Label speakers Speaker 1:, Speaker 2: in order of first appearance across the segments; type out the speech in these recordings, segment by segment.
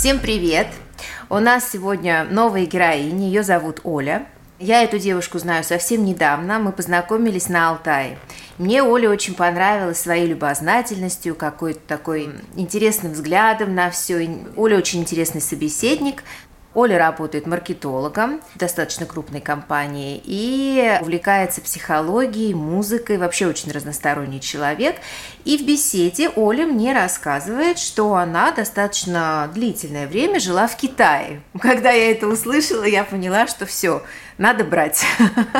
Speaker 1: Всем привет! У нас сегодня новая героиня, ее зовут Оля. Я эту девушку знаю совсем недавно, мы познакомились на Алтае. Мне Оля очень понравилась своей любознательностью, какой-то такой интересным взглядом на все. Оля очень интересный собеседник, Оля работает маркетологом в достаточно крупной компании и увлекается психологией, музыкой, вообще очень разносторонний человек. И в беседе Оля мне рассказывает, что она достаточно длительное время жила в Китае. Когда я это услышала, я поняла, что все, надо брать.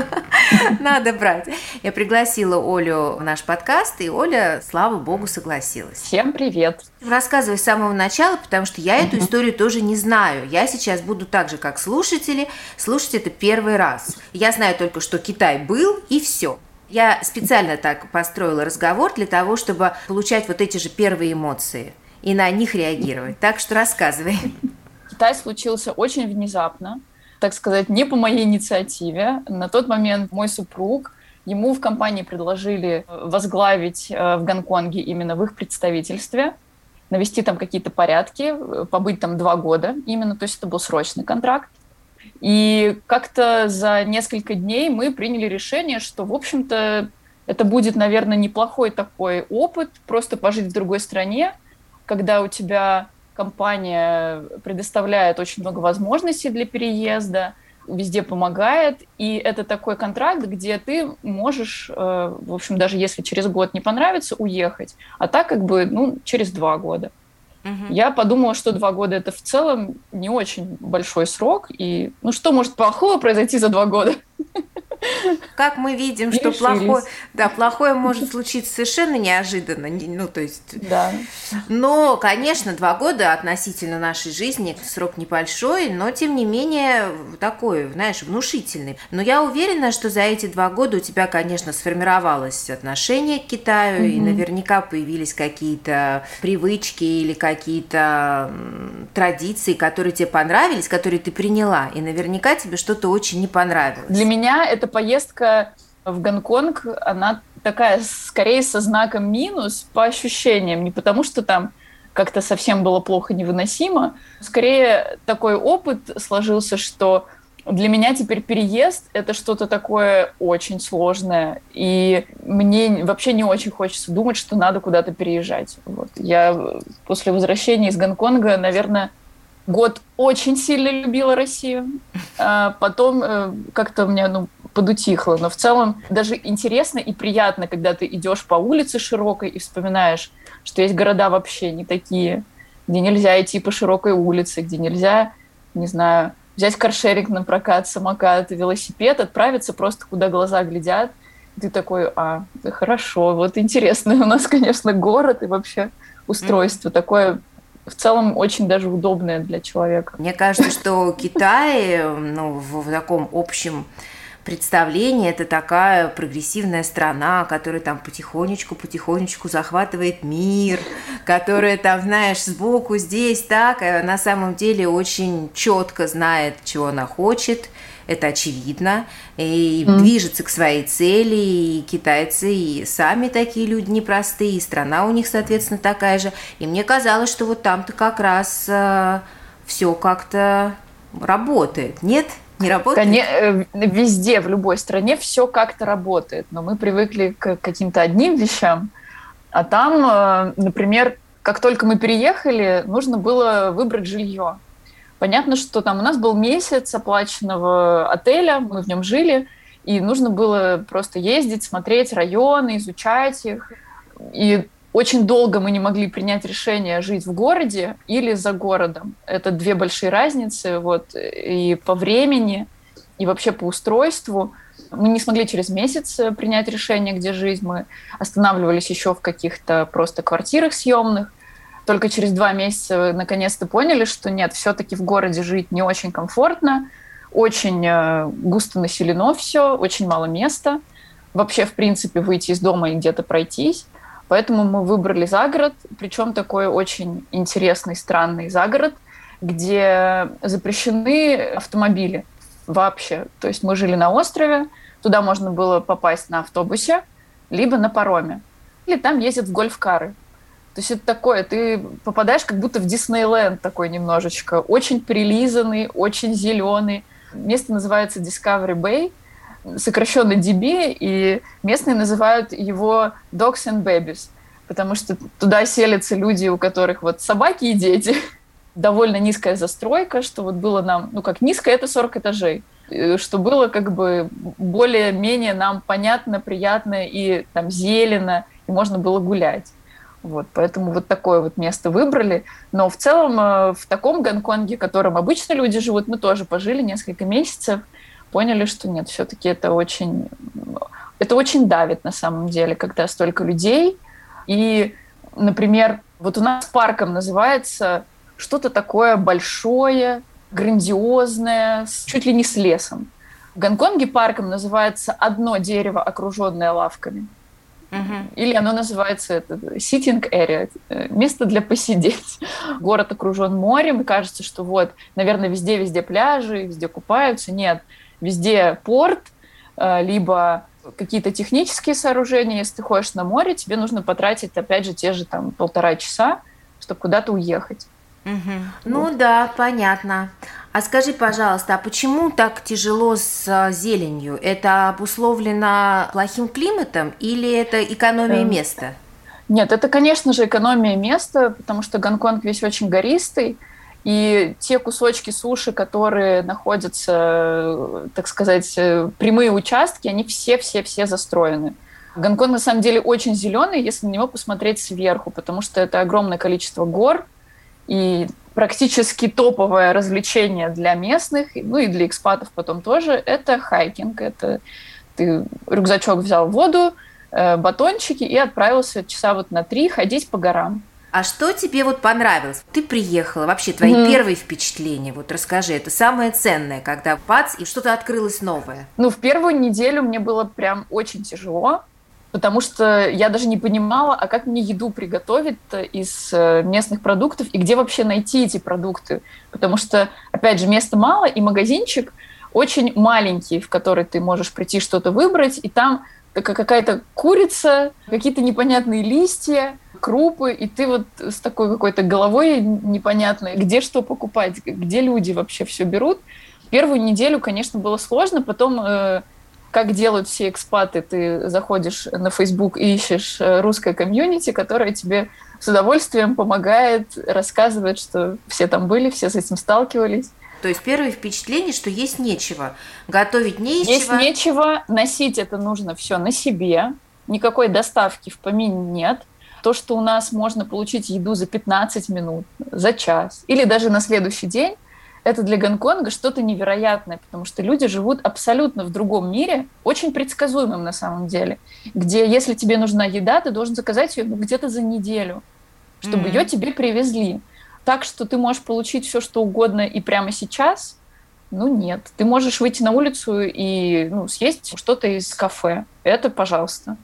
Speaker 1: Надо брать. Я пригласила Олю в наш подкаст, и Оля, слава богу, согласилась.
Speaker 2: Всем привет.
Speaker 1: Рассказывай с самого начала, потому что я эту историю тоже не знаю. Я сейчас буду так же, как слушатели, слушать это первый раз. Я знаю только, что Китай был, и все. Я специально так построила разговор для того, чтобы получать вот эти же первые эмоции и на них реагировать. Так что рассказывай.
Speaker 2: Китай случился очень внезапно так сказать, не по моей инициативе. На тот момент мой супруг, ему в компании предложили возглавить э, в Гонконге именно в их представительстве, навести там какие-то порядки, э, побыть там два года именно, то есть это был срочный контракт. И как-то за несколько дней мы приняли решение, что, в общем-то, это будет, наверное, неплохой такой опыт, просто пожить в другой стране, когда у тебя компания предоставляет очень много возможностей для переезда, везде помогает, и это такой контракт, где ты можешь, э, в общем, даже если через год не понравится, уехать, а так как бы, ну, через два года. Угу. Я подумала, что два года это в целом не очень большой срок, и ну что может плохого произойти за два года?
Speaker 1: Как мы видим, что плохое, да, плохое может случиться совершенно неожиданно, ну то есть.
Speaker 2: Да.
Speaker 1: Но, конечно, два года относительно нашей жизни срок небольшой, но тем не менее такой, знаешь, внушительный. Но я уверена, что за эти два года у тебя, конечно, сформировалось отношение к Китаю, mm и наверняка появились какие-то привычки или какие-то традиции, которые тебе понравились, которые ты приняла, и наверняка тебе что-то очень не понравилось.
Speaker 2: Для меня это поездка в Гонконг, она такая скорее со знаком минус по ощущениям, не потому что там как-то совсем было плохо невыносимо. Скорее такой опыт сложился, что для меня теперь переезд — это что-то такое очень сложное, и мне вообще не очень хочется думать, что надо куда-то переезжать. Вот. Я после возвращения из Гонконга, наверное, год очень сильно любила Россию, а потом э, как-то у меня ну, подутихло. Но в целом даже интересно и приятно, когда ты идешь по улице широкой и вспоминаешь, что есть города вообще не такие, где нельзя идти по широкой улице, где нельзя, не знаю, взять каршеринг на прокат, самокат, велосипед, отправиться просто куда глаза глядят. И ты такой, а, хорошо, вот интересный у нас, конечно, город и вообще устройство mm-hmm. такое в целом очень даже удобное для человека.
Speaker 1: Мне кажется, что Китай ну, в таком общем представление, это такая прогрессивная страна, которая там потихонечку-потихонечку захватывает мир, которая там, знаешь, сбоку здесь так, а на самом деле очень четко знает, чего она хочет, это очевидно, и mm. движется к своей цели, и китайцы и сами такие люди непростые, и страна у них, соответственно, такая же. И мне казалось, что вот там-то как раз э, все как-то работает, нет? Не работает? Коне-
Speaker 2: э, везде, в любой стране все как-то работает, но мы привыкли к каким-то одним вещам, а там, э, например, как только мы переехали, нужно было выбрать жилье. Понятно, что там у нас был месяц оплаченного отеля, мы в нем жили, и нужно было просто ездить, смотреть районы, изучать их. И очень долго мы не могли принять решение жить в городе или за городом. Это две большие разницы вот, и по времени, и вообще по устройству. Мы не смогли через месяц принять решение, где жить. Мы останавливались еще в каких-то просто квартирах съемных. Только через два месяца наконец-то поняли, что нет, все-таки в городе жить не очень комфортно, очень э, густо населено все, очень мало места. Вообще, в принципе, выйти из дома и где-то пройтись. Поэтому мы выбрали загород, причем такой очень интересный, странный загород, где запрещены автомобили вообще. То есть мы жили на острове, туда можно было попасть на автобусе, либо на пароме. Или там ездят в гольф-кары. То есть это такое, ты попадаешь как будто в Диснейленд такой немножечко. Очень прилизанный, очень зеленый. Место называется Discovery Bay, сокращенно DB, и местные называют его Dogs and Babies, потому что туда селятся люди, у которых вот собаки и дети. Довольно низкая застройка, что вот было нам, ну как низкая, это 40 этажей что было как бы более-менее нам понятно, приятно и там зелено, и можно было гулять. Вот, поэтому вот такое вот место выбрали. Но в целом э, в таком Гонконге, в котором обычно люди живут, мы тоже пожили несколько месяцев, поняли, что нет, все-таки это очень, это очень давит на самом деле, когда столько людей. И, например, вот у нас парком называется что-то такое большое, грандиозное, чуть ли не с лесом. В Гонконге парком называется одно дерево, окруженное лавками. Угу. Или оно называется это, sitting area, э, место для посидеть. Город окружен морем, и кажется, что вот, наверное, везде-везде пляжи, везде купаются. Нет, везде порт, э, либо какие-то технические сооружения. Если ты ходишь на море, тебе нужно потратить, опять же, те же там полтора часа, чтобы куда-то уехать.
Speaker 1: Угу. Ну вот. да, понятно. А скажи, пожалуйста, а почему так тяжело с а, зеленью? Это обусловлено плохим климатом или это экономия эм... места?
Speaker 2: Нет, это, конечно же, экономия места, потому что Гонконг весь очень гористый, и те кусочки суши, которые находятся, так сказать, э, прямые участки, они все-все-все застроены. Гонконг на самом деле очень зеленый, если на него посмотреть сверху, потому что это огромное количество гор, и практически топовое развлечение для местных, ну и для экспатов потом тоже, это хайкинг. Это ты рюкзачок взял воду, э, батончики и отправился часа вот на три ходить по горам.
Speaker 1: А что тебе вот понравилось? Ты приехала, вообще твои mm-hmm. первые впечатления, вот расскажи, это самое ценное, когда пац, и что-то открылось новое.
Speaker 2: Ну, в первую неделю мне было прям очень тяжело, потому что я даже не понимала, а как мне еду приготовить из э, местных продуктов и где вообще найти эти продукты. Потому что, опять же, места мало, и магазинчик очень маленький, в который ты можешь прийти что-то выбрать, и там какая-то курица, какие-то непонятные листья, крупы, и ты вот с такой какой-то головой непонятной, где что покупать, где люди вообще все берут. Первую неделю, конечно, было сложно, потом э, как делают все экспаты, ты заходишь на Facebook и ищешь э, русское комьюнити, которое тебе с удовольствием помогает, рассказывает, что все там были, все с этим сталкивались.
Speaker 1: То есть первое впечатление, что есть нечего, готовить не из
Speaker 2: есть
Speaker 1: чего.
Speaker 2: Есть нечего, носить это нужно все на себе, никакой доставки в помине нет. То, что у нас можно получить еду за 15 минут, за час или даже на следующий день, это для Гонконга что-то невероятное, потому что люди живут абсолютно в другом мире, очень предсказуемым на самом деле, где если тебе нужна еда, ты должен заказать ее ну, где-то за неделю, чтобы mm-hmm. ее тебе привезли. Так что ты можешь получить все, что угодно и прямо сейчас, ну нет. Ты можешь выйти на улицу и ну, съесть что-то из кафе. Это пожалуйста.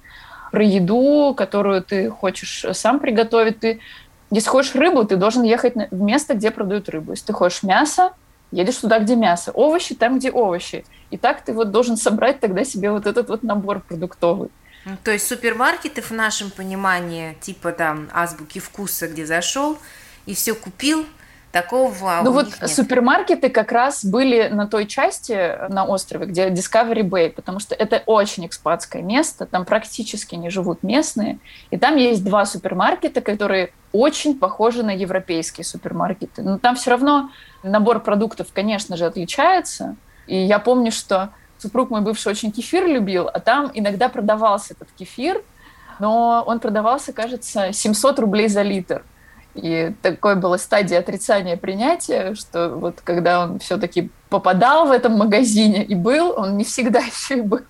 Speaker 2: Про еду, которую ты хочешь сам приготовить, ты если хочешь рыбу, ты должен ехать в место, где продают рыбу. Если ты хочешь мясо, едешь туда, где мясо. Овощи там, где овощи. И так ты вот должен собрать тогда себе вот этот вот набор продуктовый.
Speaker 1: Ну, то есть супермаркеты в нашем понимании, типа там азбуки вкуса, где зашел и все купил, Такого
Speaker 2: ну вот нет. супермаркеты как раз были на той части на острове, где Discovery Bay, потому что это очень экспатское место, там практически не живут местные, и там есть два супермаркета, которые очень похожи на европейские супермаркеты. Но там все равно набор продуктов, конечно же, отличается. И я помню, что супруг мой бывший очень кефир любил, а там иногда продавался этот кефир, но он продавался, кажется, 700 рублей за литр. И такой была стадия отрицания принятия, что вот когда он все-таки попадал в этом магазине и был, он не всегда еще и был,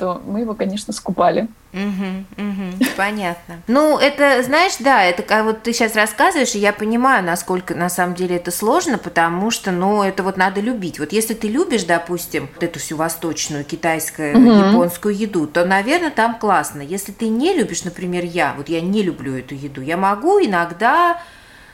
Speaker 2: то мы его, конечно, скупали.
Speaker 1: Угу, угу, понятно. Ну, это, знаешь, да, это как вот ты сейчас рассказываешь, и я понимаю, насколько на самом деле это сложно, потому что, ну, это вот надо любить. Вот если ты любишь, допустим, вот эту всю восточную, китайскую, угу. японскую еду, то, наверное, там классно. Если ты не любишь, например, я, вот я не люблю эту еду, я могу иногда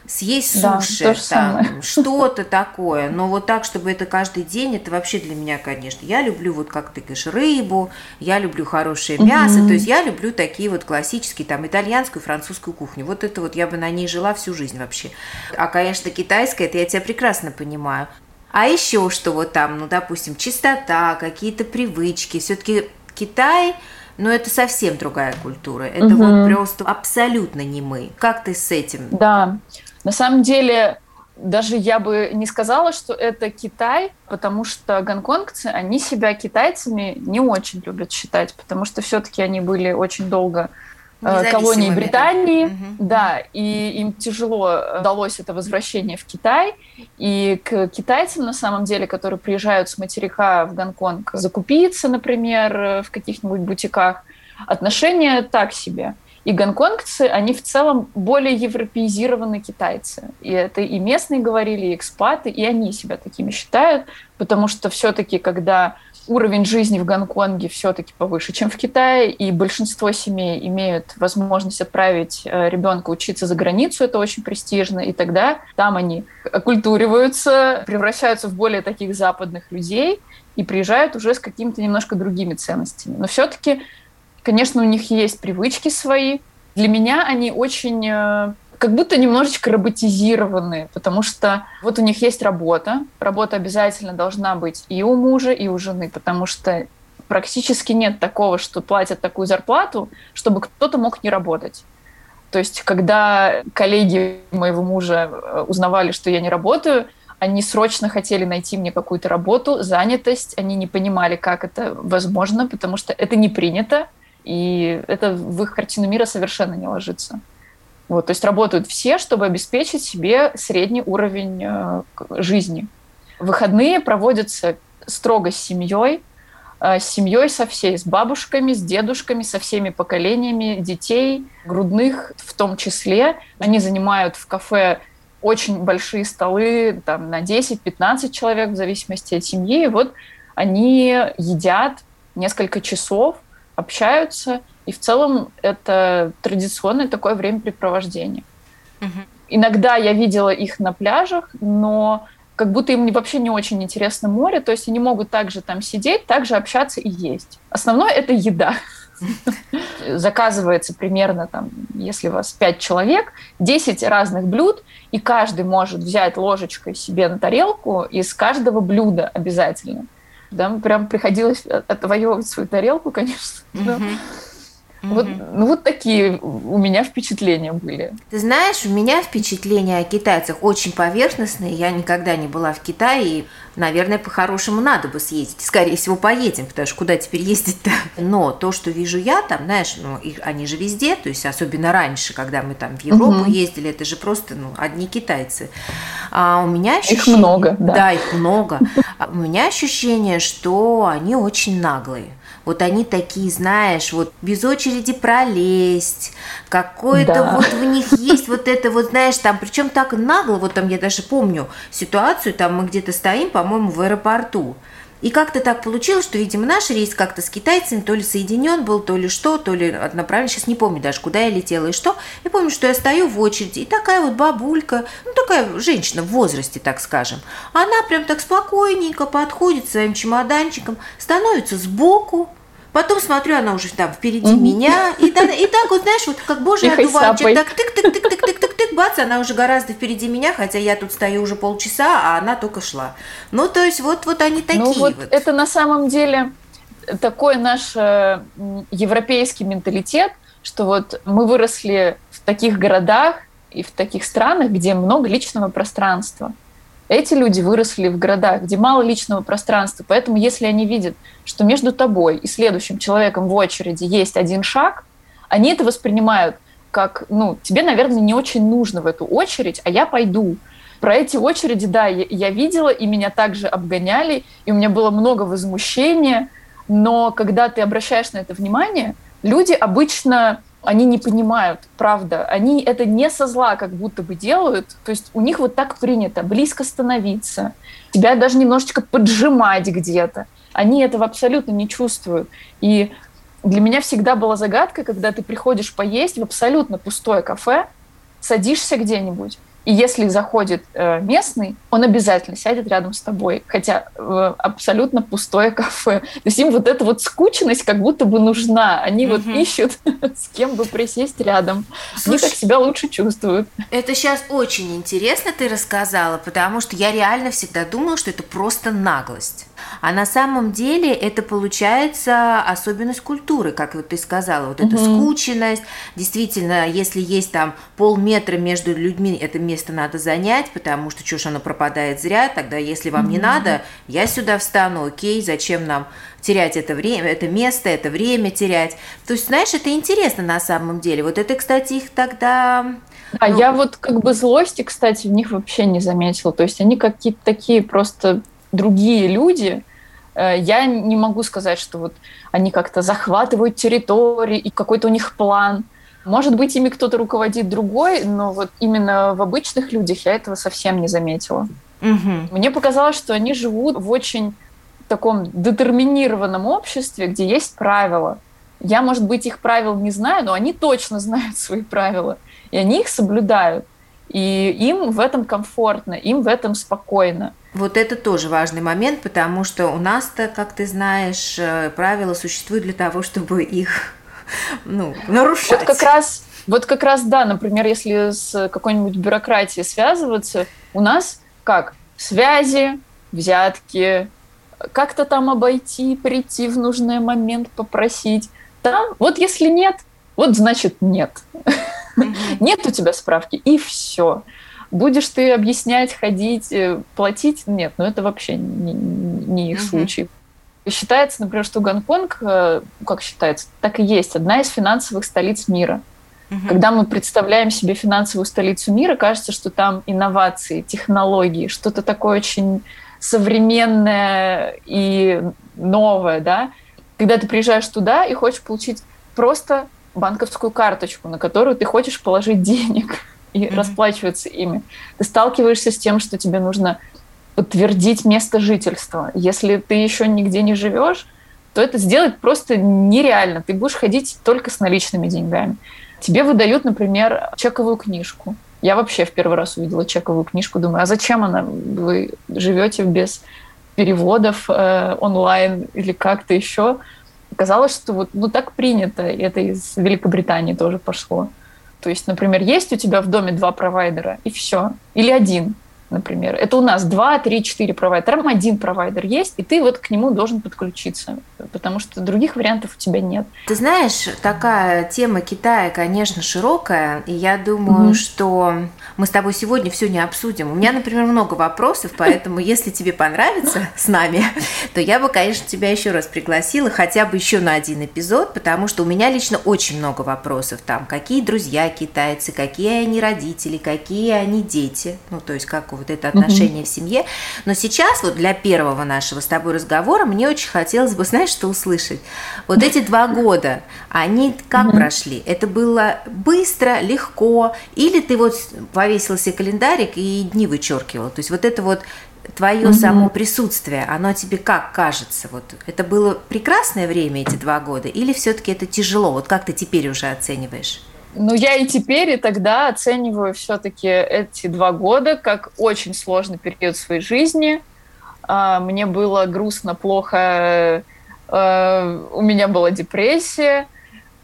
Speaker 1: съесть суши, да, там, что-то такое. Но вот так, чтобы это каждый день, это вообще для меня, конечно. Я люблю, вот как ты говоришь, рыбу, я люблю хорошее мясо, mm-hmm. то есть я люблю такие вот классические, там, итальянскую, французскую кухню. Вот это вот я бы на ней жила всю жизнь вообще. А, конечно, китайская, это я тебя прекрасно понимаю. А еще что вот там, ну, допустим, чистота, какие-то привычки. Все-таки Китай, но это совсем другая культура. Это угу. вот просто абсолютно не мы. Как ты с этим?
Speaker 2: Да, на самом деле даже я бы не сказала, что это Китай, потому что гонконгцы, они себя китайцами не очень любят считать, потому что все-таки они были очень долго э, колонией Британии, да. да, и им тяжело удалось это возвращение в Китай, и к китайцам, на самом деле, которые приезжают с материка в Гонконг закупиться, например, в каких-нибудь бутиках, отношения так себе – и гонконгцы, они в целом более европеизированные китайцы. И это и местные говорили, и экспаты, и они себя такими считают, потому что все-таки, когда уровень жизни в Гонконге все-таки повыше, чем в Китае, и большинство семей имеют возможность отправить э, ребенка учиться за границу, это очень престижно, и тогда там они оккультуриваются, превращаются в более таких западных людей и приезжают уже с какими-то немножко другими ценностями. Но все-таки Конечно, у них есть привычки свои. Для меня они очень э, как будто немножечко роботизированы, потому что вот у них есть работа. Работа обязательно должна быть и у мужа, и у жены, потому что практически нет такого, что платят такую зарплату, чтобы кто-то мог не работать. То есть, когда коллеги моего мужа э, узнавали, что я не работаю, они срочно хотели найти мне какую-то работу, занятость. Они не понимали, как это возможно, потому что это не принято. И это в их картину мира совершенно не ложится. Вот, то есть работают все, чтобы обеспечить себе средний уровень э, жизни. Выходные проводятся строго с семьей, э, с семьей со всей, с бабушками, с дедушками, со всеми поколениями детей, грудных в том числе. Они занимают в кафе очень большие столы там, на 10-15 человек в зависимости от семьи. И вот они едят несколько часов, общаются, и в целом это традиционное такое времяпрепровождение. Угу. Иногда я видела их на пляжах, но как будто им вообще не очень интересно море, то есть они могут также там сидеть, также общаться и есть. Основное это еда. Заказывается примерно там, если у вас 5 человек, 10 разных блюд, и каждый может взять ложечкой себе на тарелку из каждого блюда обязательно. Да, прям приходилось отвоевывать свою тарелку, конечно. Mm-hmm. Вот, ну, вот такие у меня впечатления были.
Speaker 1: Ты знаешь, у меня впечатления о китайцах очень поверхностные. Я никогда не была в Китае, и, наверное, по-хорошему надо бы съездить. Скорее всего, поедем, потому что куда теперь ездить-то? Но то, что вижу я там, знаешь, ну, их, они же везде, то есть особенно раньше, когда мы там в Европу угу. ездили, это же просто ну, одни китайцы. А у меня ощущение...
Speaker 2: Их много, да.
Speaker 1: Да, их много. А у меня ощущение, что они очень наглые. Вот они такие, знаешь, вот без очереди пролезть, какое-то да. вот в них есть вот это вот, знаешь, там, причем так нагло, вот там я даже помню ситуацию, там мы где-то стоим, по-моему, в аэропорту, и как-то так получилось, что, видимо, наш рейс как-то с китайцами то ли соединен был, то ли что, то ли одноправильно. Сейчас не помню даже, куда я летела и что. Я помню, что я стою в очереди, и такая вот бабулька, ну, такая женщина в возрасте, так скажем. Она прям так спокойненько подходит своим чемоданчиком, становится сбоку, Потом смотрю, она уже там впереди mm-hmm. меня. И, да, и так вот, знаешь, вот как божий одуванчик. Так тык-тык-тык-тык-тык-тык-тык, бац, она уже гораздо впереди меня, хотя я тут стою уже полчаса, а она только шла. Ну, то есть вот, вот они такие. Ну, вот, вот.
Speaker 2: это на самом деле такой наш э, европейский менталитет, что вот мы выросли в таких городах и в таких странах, где много личного пространства. Эти люди выросли в городах, где мало личного пространства, поэтому если они видят, что между тобой и следующим человеком в очереди есть один шаг, они это воспринимают как, ну, тебе, наверное, не очень нужно в эту очередь, а я пойду. Про эти очереди, да, я, я видела, и меня также обгоняли, и у меня было много возмущения, но когда ты обращаешь на это внимание, люди обычно они не понимают, правда. Они это не со зла как будто бы делают. То есть у них вот так принято близко становиться, тебя даже немножечко поджимать где-то. Они этого абсолютно не чувствуют. И для меня всегда была загадка, когда ты приходишь поесть в абсолютно пустое кафе, садишься где-нибудь, И если заходит э, местный, он обязательно сядет рядом с тобой, хотя э, абсолютно пустое кафе. То есть им вот эта вот скучность как будто бы нужна. Они угу. вот ищут, с кем бы присесть рядом. Слушай, Они так себя лучше чувствуют.
Speaker 1: Это сейчас очень интересно ты рассказала, потому что я реально всегда думала, что это просто наглость. А на самом деле это получается особенность культуры, как вот ты сказала, вот эта угу. скученность. Действительно, если есть там полметра между людьми, это место надо занять, потому что что ж оно пропадает зря, тогда если вам угу. не надо, я сюда встану, окей, зачем нам терять это время, это место, это время терять. То есть, знаешь, это интересно на самом деле. Вот это, кстати, их тогда...
Speaker 2: А ну... я вот как бы злости, кстати, в них вообще не заметила. То есть они какие-то такие просто другие люди, э, я не могу сказать, что вот они как-то захватывают территории и какой-то у них план. Может быть, ими кто-то руководит другой, но вот именно в обычных людях я этого совсем не заметила. Угу. Мне показалось, что они живут в очень таком детерминированном обществе, где есть правила. Я, может быть, их правил не знаю, но они точно знают свои правила, и они их соблюдают. И им в этом комфортно, им в этом спокойно.
Speaker 1: Вот это тоже важный момент, потому что у нас-то, как ты знаешь, э, правила существуют для того, чтобы их ну, нарушать.
Speaker 2: Вот как раз, вот как раз, да, например, если с какой-нибудь бюрократией связываться, у нас как? Связи, взятки, как-то там обойти, прийти в нужный момент, попросить. Там, вот если нет, вот значит нет. Нет у тебя справки, и все. Будешь ты объяснять, ходить, э, платить? Нет, ну это вообще не, не их случай. Считается, например, что Гонконг, э, как считается, так и есть, одна из финансовых столиц мира. Угу. Когда мы представляем себе финансовую столицу мира, кажется, что там инновации, технологии, что-то такое очень современное и новое, да. Когда ты приезжаешь туда и хочешь получить просто банковскую карточку, на которую ты хочешь положить денег и mm-hmm. расплачиваться ими. Ты сталкиваешься с тем, что тебе нужно подтвердить место жительства. Если ты еще нигде не живешь, то это сделать просто нереально. Ты будешь ходить только с наличными деньгами. Тебе выдают, например, чековую книжку. Я вообще в первый раз увидела чековую книжку, думаю, а зачем она? Вы живете без переводов э, онлайн или как-то еще? Казалось, что вот ну, так принято. Это из Великобритании тоже пошло. То есть, например, есть у тебя в доме два провайдера, и все. Или один например. Это у нас 2, 3, 4 провайдера. Там один провайдер есть, и ты вот к нему должен подключиться, потому что других вариантов у тебя нет.
Speaker 1: Ты знаешь, такая тема Китая, конечно, широкая, и я думаю, mm-hmm. что мы с тобой сегодня все не обсудим. У меня, например, много вопросов, поэтому если тебе понравится с нами, то я бы, конечно, тебя еще раз пригласила, хотя бы еще на один эпизод, потому что у меня лично очень много вопросов там, какие друзья китайцы, какие они родители, какие они дети, ну, то есть как вот это отношение в семье. Но сейчас вот для первого нашего с тобой разговора мне очень хотелось бы, знаешь, что услышать. Вот эти два года, они как mm-hmm. прошли? Это было быстро, легко, или ты вот повесил себе календарик и дни вычеркивал? То есть вот это вот твое mm-hmm. само присутствие, оно тебе как кажется? Вот это было прекрасное время эти два года, или все-таки это тяжело? Вот как ты теперь уже оцениваешь?
Speaker 2: Ну, я и теперь, и тогда оцениваю все-таки эти два года как очень сложный период своей жизни. А, мне было грустно, плохо, а, у меня была депрессия,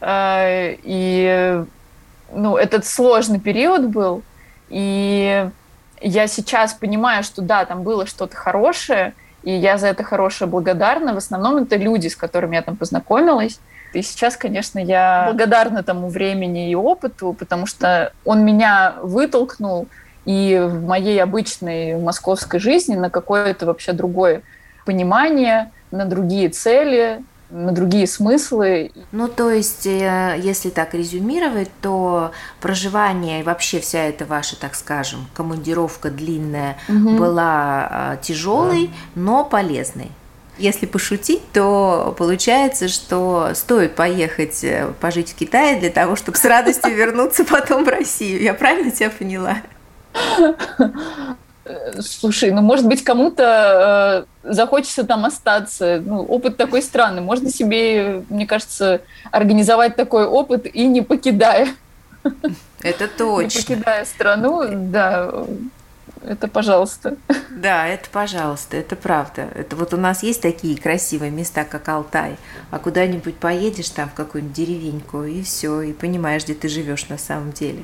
Speaker 2: и ну, этот сложный период был, и я сейчас понимаю, что да, там было что-то хорошее, и я за это хорошее благодарна. В основном это люди, с которыми я там познакомилась. И сейчас, конечно, я благодарна тому времени и опыту, потому что он меня вытолкнул и в моей обычной московской жизни на какое-то вообще другое понимание, на другие цели, на другие смыслы.
Speaker 1: Ну, то есть, э, если так резюмировать, то проживание и вообще вся эта ваша, так скажем, командировка длинная угу. была э, тяжелой, но полезной. Если пошутить, то получается, что стоит поехать э, пожить в Китае для того, чтобы с радостью вернуться потом в Россию. Я правильно тебя поняла?
Speaker 2: Слушай, ну, может быть, кому-то э, захочется там остаться. Ну, опыт такой странный. Можно себе, мне кажется, организовать такой опыт и не покидая
Speaker 1: Это точно.
Speaker 2: Не покидая страну, да, это пожалуйста.
Speaker 1: Да, это пожалуйста, это правда. Это вот у нас есть такие красивые места, как Алтай, а куда-нибудь поедешь там в какую-нибудь деревеньку и все, и понимаешь, где ты живешь на самом деле.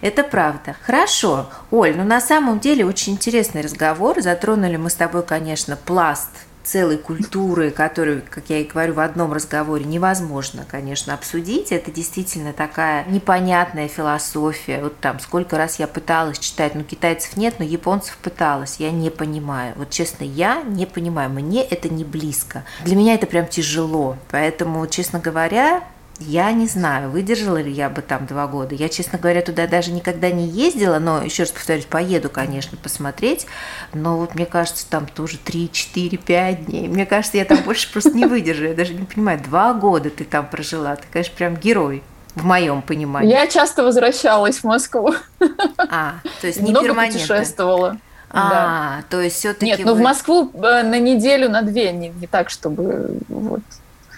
Speaker 1: Это правда. Хорошо. Оль, ну на самом деле очень интересный разговор. Затронули мы с тобой, конечно, пласт целой культуры, которую, как я и говорю, в одном разговоре невозможно, конечно, обсудить. Это действительно такая непонятная философия. Вот там сколько раз я пыталась читать, ну китайцев нет, но японцев пыталась. Я не понимаю. Вот честно, я не понимаю. Мне это не близко. Для меня это прям тяжело. Поэтому, честно говоря, я не знаю, выдержала ли я бы там два года. Я, честно говоря, туда даже никогда не ездила, но, еще раз повторюсь, поеду, конечно, посмотреть. Но вот мне кажется, там тоже 3, 4, 5 дней. Мне кажется, я там больше просто не выдержу. Я даже не понимаю, два года ты там прожила. Ты, конечно, прям герой в моем понимании.
Speaker 2: Я часто возвращалась в Москву.
Speaker 1: А, то есть не
Speaker 2: Много
Speaker 1: перманентно.
Speaker 2: путешествовала.
Speaker 1: А,
Speaker 2: да.
Speaker 1: то есть все-таки.
Speaker 2: Нет, ну в Москву э, на неделю, на две, не, не так, чтобы вот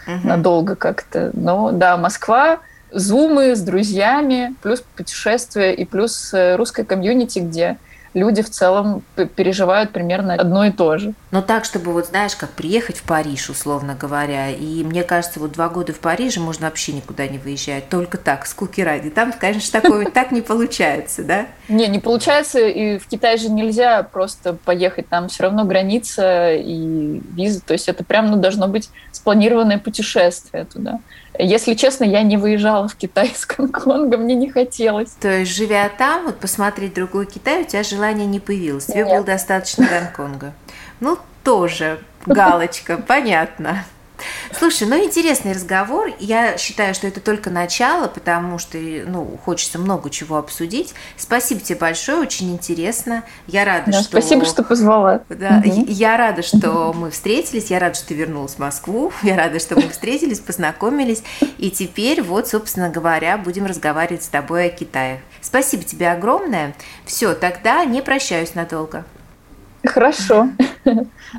Speaker 2: угу. надолго как-то. Но да, Москва, зумы с друзьями, плюс путешествия и плюс э, русская комьюнити, где люди в целом переживают примерно одно и то же.
Speaker 1: Но так, чтобы вот знаешь, как приехать в Париж, условно говоря. И мне кажется, вот два года в Париже можно вообще никуда не выезжать. Только так, скуки ради. Там, конечно, такое так не получается, да?
Speaker 2: Не, не получается. И в Китай же нельзя просто поехать. Там все равно граница и виза. То есть это прям ну, должно быть спланированное путешествие туда. Если честно, я не выезжала в Китай с Гонконга, мне не хотелось.
Speaker 1: То есть, живя там, вот посмотреть другой Китай, у тебя желания не появилось. Тебе Нет. было достаточно Гонконга. Ну, тоже галочка, понятно. Слушай, ну интересный разговор. Я считаю, что это только начало, потому что ну, хочется много чего обсудить. Спасибо тебе большое, очень интересно. Я рада,
Speaker 2: да,
Speaker 1: что...
Speaker 2: Спасибо, что позвала.
Speaker 1: Да, угу. Я рада, что мы встретились. Я рада, что ты вернулась в Москву. Я рада, что мы встретились, познакомились. И теперь вот, собственно говоря, будем разговаривать с тобой о Китае. Спасибо тебе огромное. Все, тогда не прощаюсь надолго.
Speaker 2: Хорошо.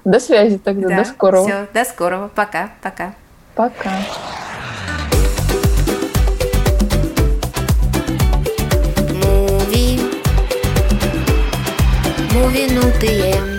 Speaker 2: До связи тогда. Да, до скорого.
Speaker 1: Все, до скорого. Пока. Пока.
Speaker 2: Пока.
Speaker 3: Movie